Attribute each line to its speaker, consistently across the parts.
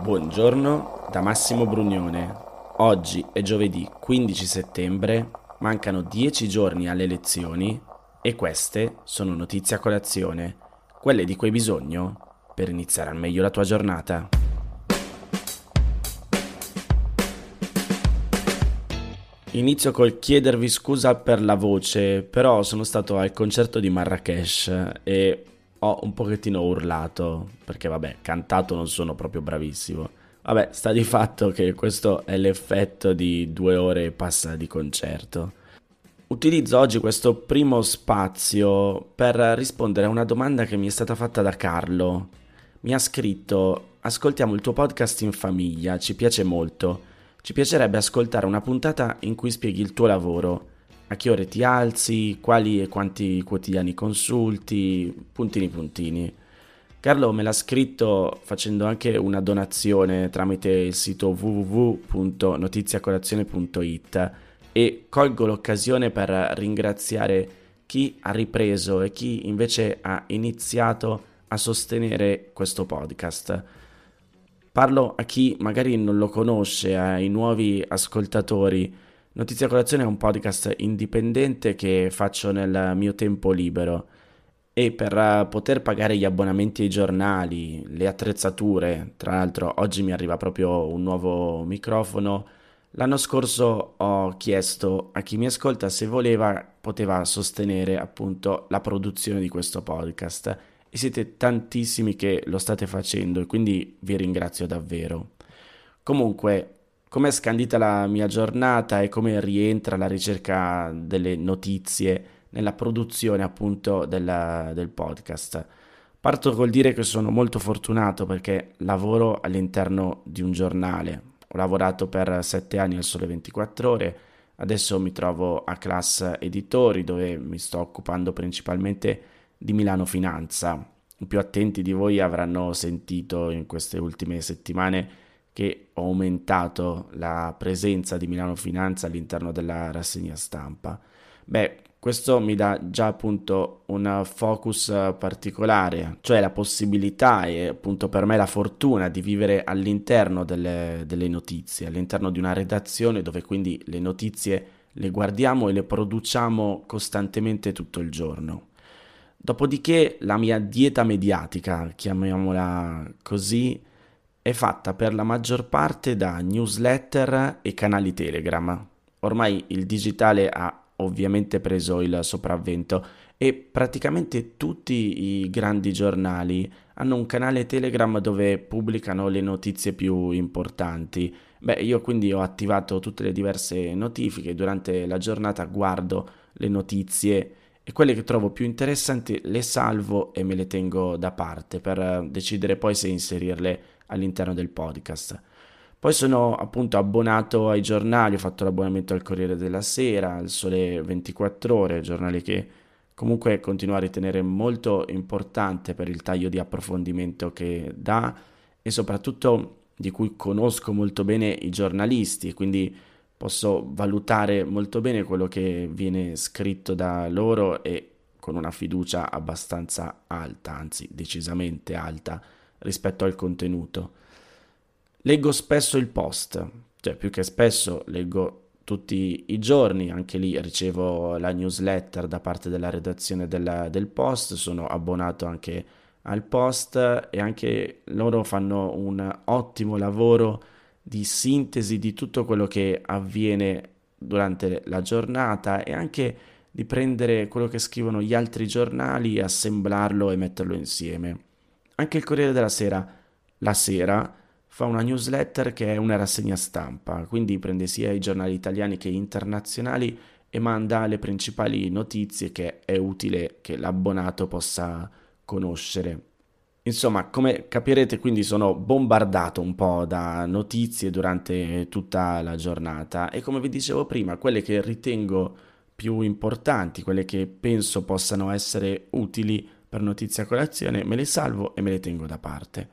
Speaker 1: Buongiorno da Massimo Brugnone. Oggi è giovedì 15 settembre, mancano 10 giorni alle elezioni e queste sono notizie a colazione, quelle di cui hai bisogno per iniziare al meglio la tua giornata. Inizio col chiedervi scusa per la voce, però sono stato al concerto di Marrakesh e ho un pochettino urlato, perché vabbè, cantato non sono proprio bravissimo. Vabbè, sta di fatto che questo è l'effetto di due ore passa di concerto. Utilizzo oggi questo primo spazio per rispondere a una domanda che mi è stata fatta da Carlo. Mi ha scritto: Ascoltiamo il tuo podcast in famiglia, ci piace molto. Ci piacerebbe ascoltare una puntata in cui spieghi il tuo lavoro a che ore ti alzi, quali e quanti quotidiani consulti, puntini puntini. Carlo me l'ha scritto facendo anche una donazione tramite il sito www.notiziacolazione.it e colgo l'occasione per ringraziare chi ha ripreso e chi invece ha iniziato a sostenere questo podcast. Parlo a chi magari non lo conosce, ai nuovi ascoltatori Notizia Colazione è un podcast indipendente che faccio nel mio tempo libero. E per eh, poter pagare gli abbonamenti ai giornali, le attrezzature, tra l'altro oggi mi arriva proprio un nuovo microfono, l'anno scorso ho chiesto a chi mi ascolta se voleva poteva sostenere appunto la produzione di questo podcast. E siete tantissimi che lo state facendo e quindi vi ringrazio davvero. Comunque come è scandita la mia giornata e come rientra la ricerca delle notizie nella produzione appunto della, del podcast. Parto col dire che sono molto fortunato perché lavoro all'interno di un giornale. Ho lavorato per sette anni al Sole 24 Ore, adesso mi trovo a Class Editori dove mi sto occupando principalmente di Milano Finanza. I più attenti di voi avranno sentito in queste ultime settimane che ho aumentato la presenza di Milano Finanza all'interno della rassegna stampa. Beh, questo mi dà già appunto un focus particolare, cioè la possibilità e appunto per me la fortuna di vivere all'interno delle, delle notizie, all'interno di una redazione dove quindi le notizie le guardiamo e le produciamo costantemente tutto il giorno. Dopodiché la mia dieta mediatica, chiamiamola così, è fatta per la maggior parte da newsletter e canali Telegram. Ormai il digitale ha ovviamente preso il sopravvento e praticamente tutti i grandi giornali hanno un canale Telegram dove pubblicano le notizie più importanti. Beh, io quindi ho attivato tutte le diverse notifiche, durante la giornata guardo le notizie e quelle che trovo più interessanti le salvo e me le tengo da parte per decidere poi se inserirle all'interno del podcast. Poi sono appunto abbonato ai giornali, ho fatto l'abbonamento al Corriere della Sera, al Sole 24 Ore, giornale che comunque continuo a ritenere molto importante per il taglio di approfondimento che dà e soprattutto di cui conosco molto bene i giornalisti, quindi posso valutare molto bene quello che viene scritto da loro e con una fiducia abbastanza alta, anzi decisamente alta rispetto al contenuto. Leggo spesso il post, cioè più che spesso leggo tutti i giorni, anche lì ricevo la newsletter da parte della redazione della, del post, sono abbonato anche al post e anche loro fanno un ottimo lavoro di sintesi di tutto quello che avviene durante la giornata e anche di prendere quello che scrivono gli altri giornali, assemblarlo e metterlo insieme. Anche il Corriere della Sera, la sera, fa una newsletter che è una rassegna stampa, quindi prende sia i giornali italiani che internazionali e manda le principali notizie che è utile che l'abbonato possa conoscere. Insomma, come capirete, quindi sono bombardato un po' da notizie durante tutta la giornata e come vi dicevo prima, quelle che ritengo più importanti, quelle che penso possano essere utili per notizia colazione, me le salvo e me le tengo da parte.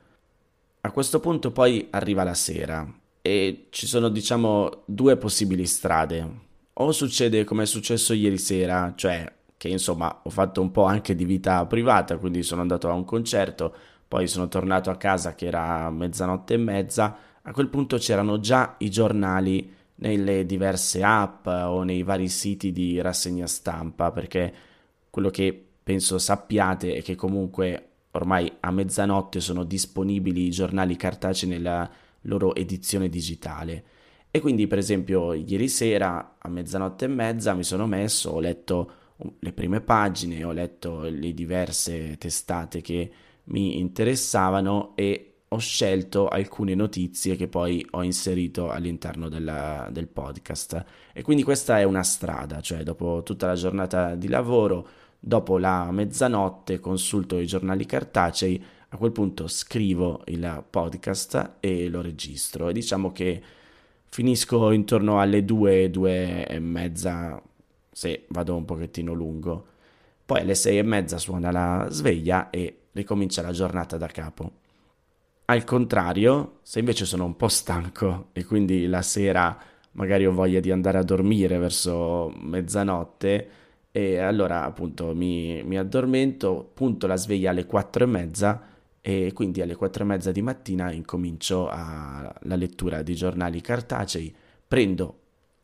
Speaker 1: A questo punto poi arriva la sera e ci sono diciamo due possibili strade. O succede come è successo ieri sera, cioè che insomma ho fatto un po' anche di vita privata, quindi sono andato a un concerto, poi sono tornato a casa che era mezzanotte e mezza, a quel punto c'erano già i giornali nelle diverse app o nei vari siti di rassegna stampa, perché quello che penso sappiate che comunque ormai a mezzanotte sono disponibili i giornali cartacei nella loro edizione digitale. E quindi, per esempio, ieri sera a mezzanotte e mezza mi sono messo, ho letto le prime pagine, ho letto le diverse testate che mi interessavano e ho scelto alcune notizie che poi ho inserito all'interno della, del podcast. E quindi questa è una strada, cioè dopo tutta la giornata di lavoro, dopo la mezzanotte consulto i giornali cartacei, a quel punto scrivo il podcast e lo registro e diciamo che finisco intorno alle due, due e mezza se vado un pochettino lungo. Poi alle sei e mezza suona la sveglia e ricomincia la giornata da capo. Al contrario, se invece sono un po' stanco e quindi la sera magari ho voglia di andare a dormire verso mezzanotte, e allora appunto mi, mi addormento, punto la sveglia alle quattro e mezza e quindi alle quattro e mezza di mattina incomincio a, la lettura di giornali cartacei, prendo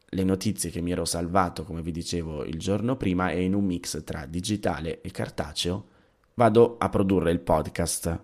Speaker 1: le notizie che mi ero salvato, come vi dicevo, il giorno prima e in un mix tra digitale e cartaceo vado a produrre il podcast.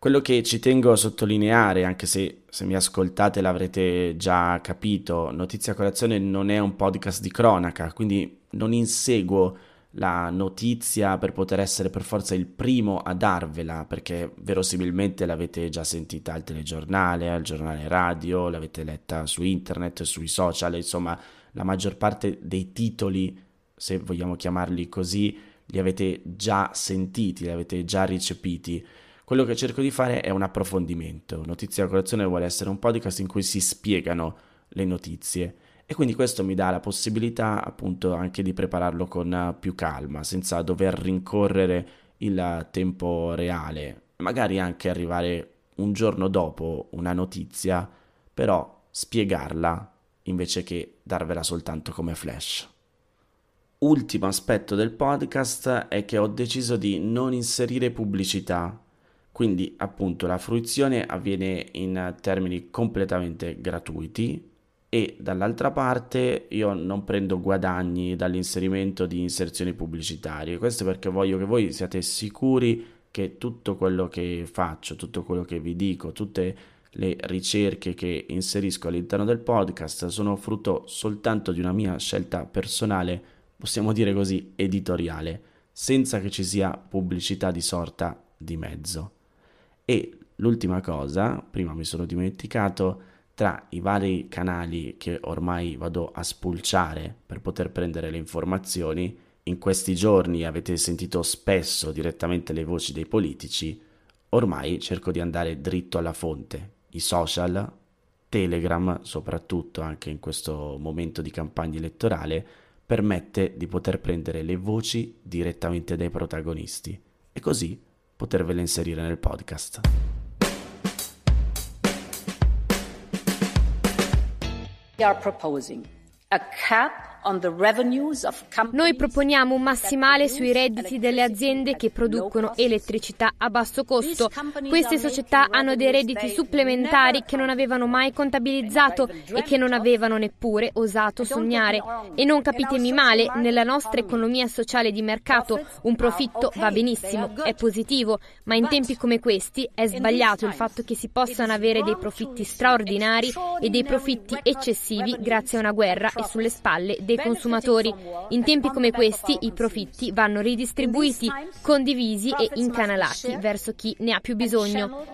Speaker 1: Quello che ci tengo a sottolineare, anche se se mi ascoltate l'avrete già capito, Notizia Colazione non è un podcast di cronaca, quindi non inseguo la notizia per poter essere per forza il primo a darvela, perché verosimilmente l'avete già sentita al telegiornale, al giornale radio, l'avete letta su internet, sui social, insomma la maggior parte dei titoli, se vogliamo chiamarli così, li avete già sentiti, li avete già ricepiti. Quello che cerco di fare è un approfondimento. Notizia da colazione vuole essere un podcast in cui si spiegano le notizie e quindi questo mi dà la possibilità appunto anche di prepararlo con più calma, senza dover rincorrere il tempo reale, magari anche arrivare un giorno dopo una notizia, però spiegarla invece che darvela soltanto come flash. Ultimo aspetto del podcast è che ho deciso di non inserire pubblicità, quindi appunto la fruizione avviene in termini completamente gratuiti e dall'altra parte io non prendo guadagni dall'inserimento di inserzioni pubblicitarie. Questo perché voglio che voi siate sicuri che tutto quello che faccio, tutto quello che vi dico, tutte le ricerche che inserisco all'interno del podcast sono frutto soltanto di una mia scelta personale possiamo dire così, editoriale, senza che ci sia pubblicità di sorta di mezzo. E l'ultima cosa, prima mi sono dimenticato, tra i vari canali che ormai vado a spulciare per poter prendere le informazioni, in questi giorni avete sentito spesso direttamente le voci dei politici, ormai cerco di andare dritto alla fonte, i social, Telegram soprattutto anche in questo momento di campagna elettorale, permette di poter prendere le voci direttamente dai protagonisti. E così potervele inserire nel podcast.
Speaker 2: We are proposing a cap
Speaker 3: noi proponiamo un massimale sui redditi delle aziende che producono elettricità a basso costo. Queste società hanno dei redditi supplementari che non avevano mai contabilizzato e che non avevano neppure osato sognare. E non capitemi male, nella nostra economia sociale di mercato un profitto va benissimo, è positivo, ma in tempi come questi è sbagliato il fatto che si possano avere dei profitti straordinari e dei profitti eccessivi grazie a una guerra e sulle spalle dei consumatori. In tempi come questi i profitti vanno ridistribuiti, condivisi e incanalati verso chi ne ha più bisogno.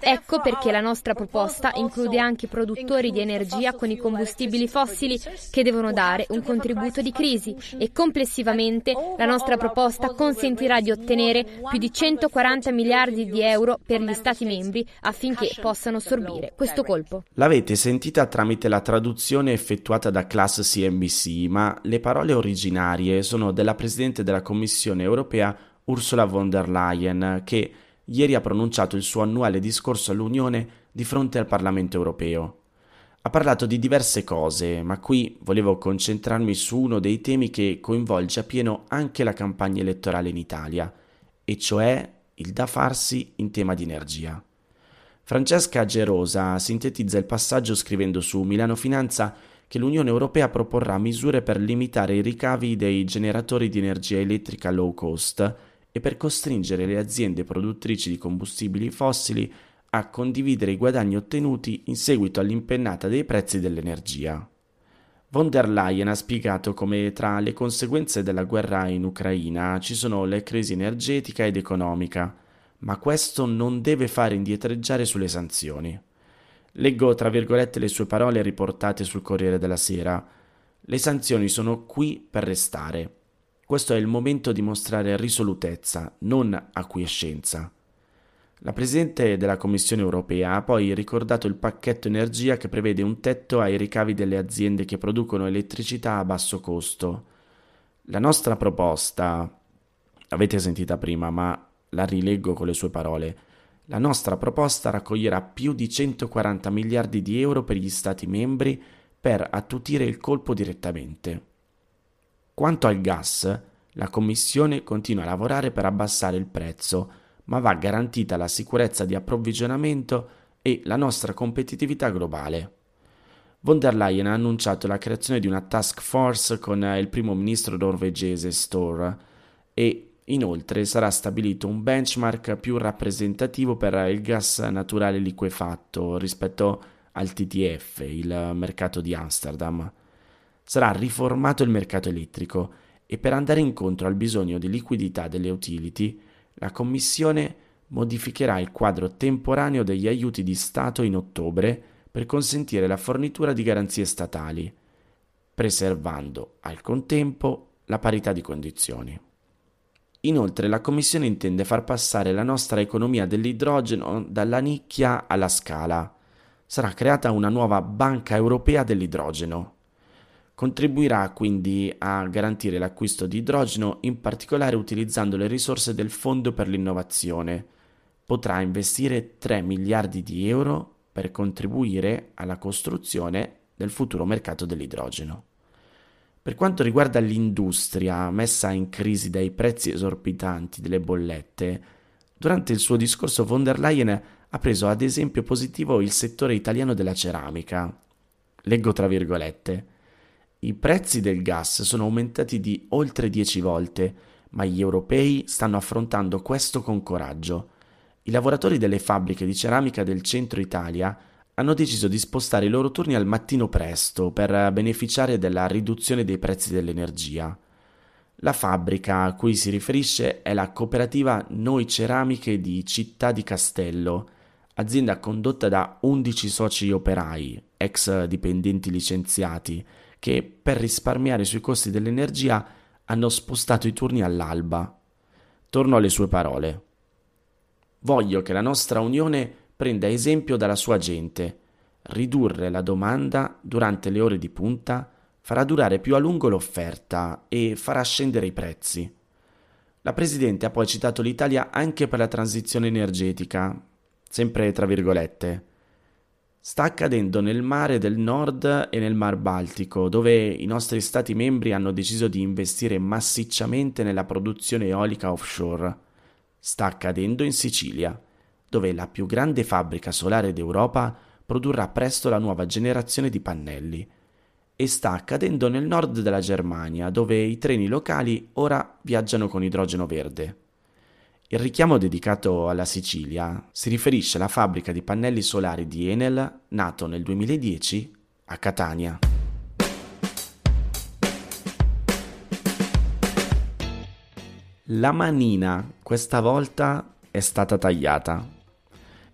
Speaker 3: Ecco perché la nostra proposta include anche i produttori di energia con i combustibili fossili che devono dare un contributo di crisi e complessivamente la nostra proposta consentirà di ottenere più di 140 miliardi di euro per gli Stati membri affinché possano sorbire questo colpo.
Speaker 1: L'avete sentita tramite la traduzione effettuata da Class CNBC, ma le parole originarie sono della Presidente della Commissione europea Ursula von der Leyen che ieri ha pronunciato il suo annuale discorso all'Unione di fronte al Parlamento europeo. Ha parlato di diverse cose, ma qui volevo concentrarmi su uno dei temi che coinvolge a pieno anche la campagna elettorale in Italia, e cioè il da farsi in tema di energia. Francesca Gerosa sintetizza il passaggio scrivendo su Milano Finanza che l'Unione Europea proporrà misure per limitare i ricavi dei generatori di energia elettrica low cost e per costringere le aziende produttrici di combustibili fossili a condividere i guadagni ottenuti in seguito all'impennata dei prezzi dell'energia. Von der Leyen ha spiegato come tra le conseguenze della guerra in Ucraina ci sono le crisi energetica ed economica, ma questo non deve fare indietreggiare sulle sanzioni. Leggo tra virgolette le sue parole riportate sul Corriere della Sera. Le sanzioni sono qui per restare. Questo è il momento di mostrare risolutezza, non acquiescenza. La Presidente della Commissione europea ha poi ricordato il pacchetto energia che prevede un tetto ai ricavi delle aziende che producono elettricità a basso costo. La nostra proposta, l'avete sentita prima, ma la rileggo con le sue parole, la nostra proposta raccoglierà più di 140 miliardi di euro per gli Stati membri per attutire il colpo direttamente. Quanto al gas, la Commissione continua a lavorare per abbassare il prezzo, ma va garantita la sicurezza di approvvigionamento e la nostra competitività globale. Von der Leyen ha annunciato la creazione di una task force con il primo ministro norvegese Store e inoltre sarà stabilito un benchmark più rappresentativo per il gas naturale liquefatto rispetto al TTF, il mercato di Amsterdam. Sarà riformato il mercato elettrico e per andare incontro al bisogno di liquidità delle utility la Commissione modificherà il quadro temporaneo degli aiuti di Stato in ottobre per consentire la fornitura di garanzie statali, preservando al contempo la parità di condizioni. Inoltre la Commissione intende far passare la nostra economia dell'idrogeno dalla nicchia alla scala. Sarà creata una nuova banca europea dell'idrogeno Contribuirà quindi a garantire l'acquisto di idrogeno, in particolare utilizzando le risorse del Fondo per l'innovazione. Potrà investire 3 miliardi di euro per contribuire alla costruzione del futuro mercato dell'idrogeno. Per quanto riguarda l'industria messa in crisi dai prezzi esorbitanti delle bollette, durante il suo discorso von der Leyen ha preso ad esempio positivo il settore italiano della ceramica. Leggo tra virgolette. I prezzi del gas sono aumentati di oltre 10 volte, ma gli europei stanno affrontando questo con coraggio. I lavoratori delle fabbriche di ceramica del centro Italia hanno deciso di spostare i loro turni al mattino presto per beneficiare della riduzione dei prezzi dell'energia. La fabbrica a cui si riferisce è la cooperativa Noi Ceramiche di Città di Castello, azienda condotta da 11 soci operai, ex dipendenti licenziati, che per risparmiare sui costi dell'energia hanno spostato i turni all'alba. Torno alle sue parole. Voglio che la nostra Unione prenda esempio dalla sua gente. Ridurre la domanda durante le ore di punta farà durare più a lungo l'offerta e farà scendere i prezzi. La Presidente ha poi citato l'Italia anche per la transizione energetica, sempre tra virgolette sta accadendo nel mare del nord e nel mar Baltico, dove i nostri Stati membri hanno deciso di investire massicciamente nella produzione eolica offshore. Sta accadendo in Sicilia, dove la più grande fabbrica solare d'Europa produrrà presto la nuova generazione di pannelli. E sta accadendo nel nord della Germania, dove i treni locali ora viaggiano con idrogeno verde. Il richiamo dedicato alla Sicilia si riferisce alla fabbrica di pannelli solari di Enel, nato nel 2010 a Catania. La manina questa volta è stata tagliata.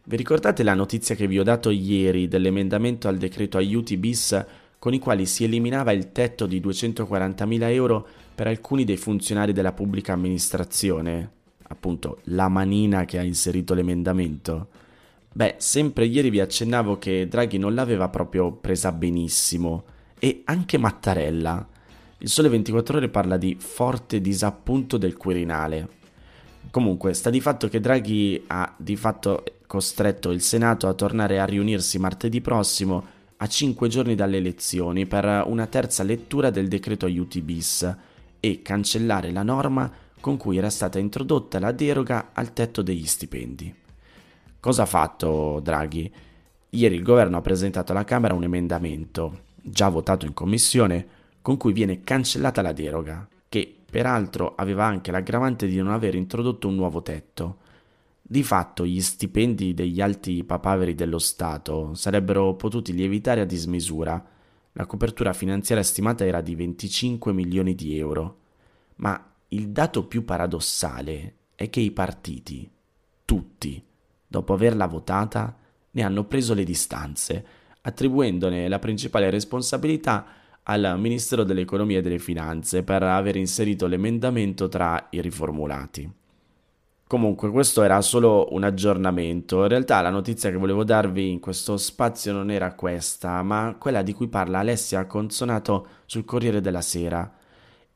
Speaker 1: Vi ricordate la notizia che vi ho dato ieri dell'emendamento al decreto aiuti bis con i quali si eliminava il tetto di 240.000 euro per alcuni dei funzionari della pubblica amministrazione? Appunto la manina che ha inserito l'emendamento. Beh, sempre ieri vi accennavo che Draghi non l'aveva proprio presa benissimo e anche Mattarella. Il Sole 24 ore parla di forte disappunto del Quirinale. Comunque, sta di fatto che Draghi ha di fatto costretto il Senato a tornare a riunirsi martedì prossimo a cinque giorni dalle elezioni per una terza lettura del decreto aiuti bis e cancellare la norma con cui era stata introdotta la deroga al tetto degli stipendi. Cosa ha fatto Draghi? Ieri il governo ha presentato alla Camera un emendamento, già votato in commissione, con cui viene cancellata la deroga, che peraltro aveva anche l'aggravante di non aver introdotto un nuovo tetto. Di fatto gli stipendi degli alti papaveri dello Stato sarebbero potuti lievitare a dismisura. La copertura finanziaria stimata era di 25 milioni di euro. Ma il dato più paradossale è che i partiti, tutti, dopo averla votata, ne hanno preso le distanze, attribuendone la principale responsabilità al Ministero dell'Economia e delle Finanze per aver inserito l'emendamento tra i riformulati. Comunque, questo era solo un aggiornamento. In realtà la notizia che volevo darvi in questo spazio non era questa, ma quella di cui parla Alessia Consonato sul Corriere della Sera.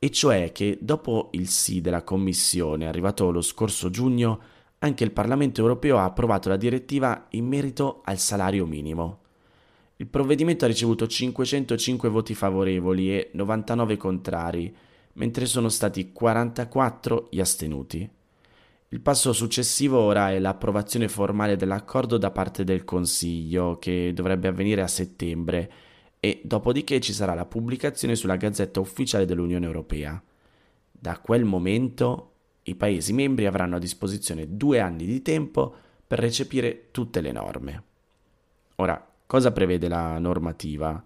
Speaker 1: E cioè che dopo il sì della Commissione, arrivato lo scorso giugno, anche il Parlamento europeo ha approvato la direttiva in merito al salario minimo. Il provvedimento ha ricevuto 505 voti favorevoli e 99 contrari, mentre sono stati 44 gli astenuti. Il passo successivo ora è l'approvazione formale dell'accordo da parte del Consiglio, che dovrebbe avvenire a settembre, e dopodiché ci sarà la pubblicazione sulla Gazzetta Ufficiale dell'Unione Europea. Da quel momento i Paesi membri avranno a disposizione due anni di tempo per recepire tutte le norme. Ora, Cosa prevede la normativa?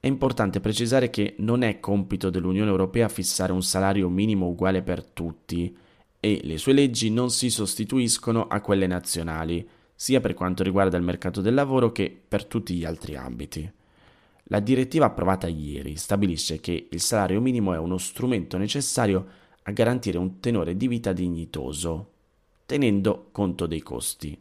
Speaker 1: È importante precisare che non è compito dell'Unione Europea fissare un salario minimo uguale per tutti e le sue leggi non si sostituiscono a quelle nazionali, sia per quanto riguarda il mercato del lavoro che per tutti gli altri ambiti. La direttiva approvata ieri stabilisce che il salario minimo è uno strumento necessario a garantire un tenore di vita dignitoso, tenendo conto dei costi.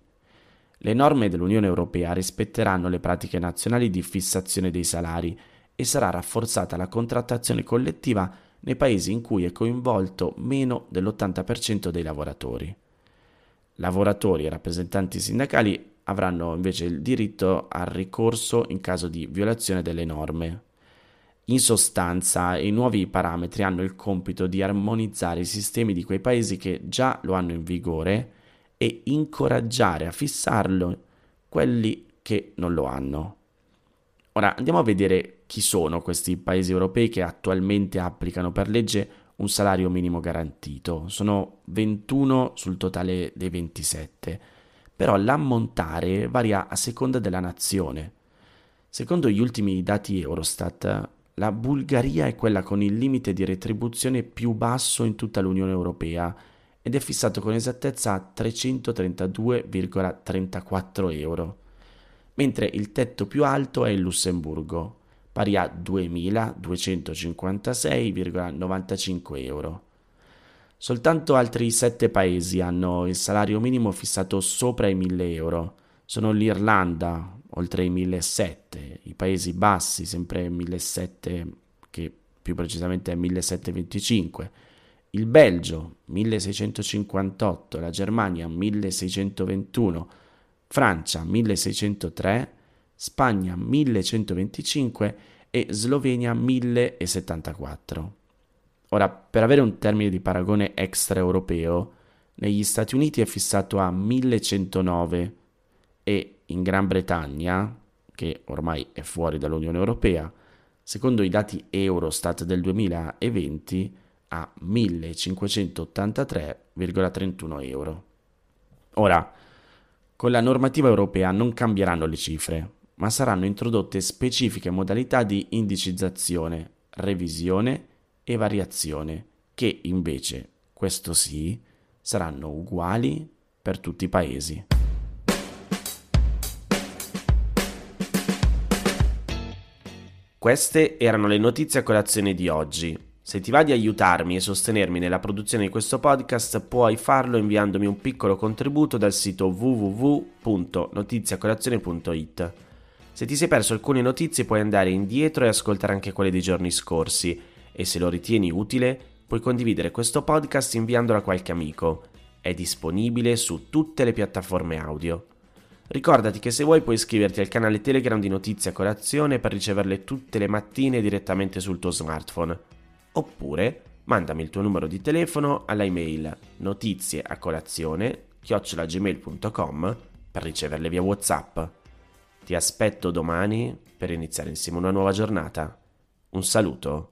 Speaker 1: Le norme dell'Unione Europea rispetteranno le pratiche nazionali di fissazione dei salari e sarà rafforzata la contrattazione collettiva nei paesi in cui è coinvolto meno dell'80% dei lavoratori. Lavoratori e rappresentanti sindacali avranno invece il diritto al ricorso in caso di violazione delle norme. In sostanza, i nuovi parametri hanno il compito di armonizzare i sistemi di quei paesi che già lo hanno in vigore e incoraggiare a fissarlo quelli che non lo hanno. Ora andiamo a vedere chi sono questi paesi europei che attualmente applicano per legge un salario minimo garantito. Sono 21 sul totale dei 27, però l'ammontare varia a seconda della nazione. Secondo gli ultimi dati Eurostat, la Bulgaria è quella con il limite di retribuzione più basso in tutta l'Unione Europea ed è fissato con esattezza a 332,34 euro, mentre il tetto più alto è il Lussemburgo, pari a 2.256,95 euro. Soltanto altri sette paesi hanno il salario minimo fissato sopra i 1.000 euro. Sono l'Irlanda, oltre i 1.700, i Paesi Bassi, sempre 1.700, che più precisamente è 1.725, il Belgio 1658, la Germania 1621, Francia 1603, Spagna 1125 e Slovenia 1074. Ora, per avere un termine di paragone extraeuropeo, negli Stati Uniti è fissato a 1109 e in Gran Bretagna, che ormai è fuori dall'Unione Europea, secondo i dati Eurostat del 2020, a 1583,31 euro. Ora, con la normativa europea non cambieranno le cifre, ma saranno introdotte specifiche modalità di indicizzazione, revisione e variazione, che invece, questo sì, saranno uguali per tutti i paesi. Queste erano le notizie a colazione di oggi. Se ti va di aiutarmi e sostenermi nella produzione di questo podcast, puoi farlo inviandomi un piccolo contributo dal sito www.notiziacolazione.it. Se ti sei perso alcune notizie puoi andare indietro e ascoltare anche quelle dei giorni scorsi e se lo ritieni utile puoi condividere questo podcast inviandolo a qualche amico. È disponibile su tutte le piattaforme audio. Ricordati che se vuoi puoi iscriverti al canale Telegram di Notizia Colazione per riceverle tutte le mattine direttamente sul tuo smartphone oppure mandami il tuo numero di telefono alla email notizie a colazione chiocciolagmail.com per riceverle via WhatsApp. Ti aspetto domani per iniziare insieme una nuova giornata. Un saluto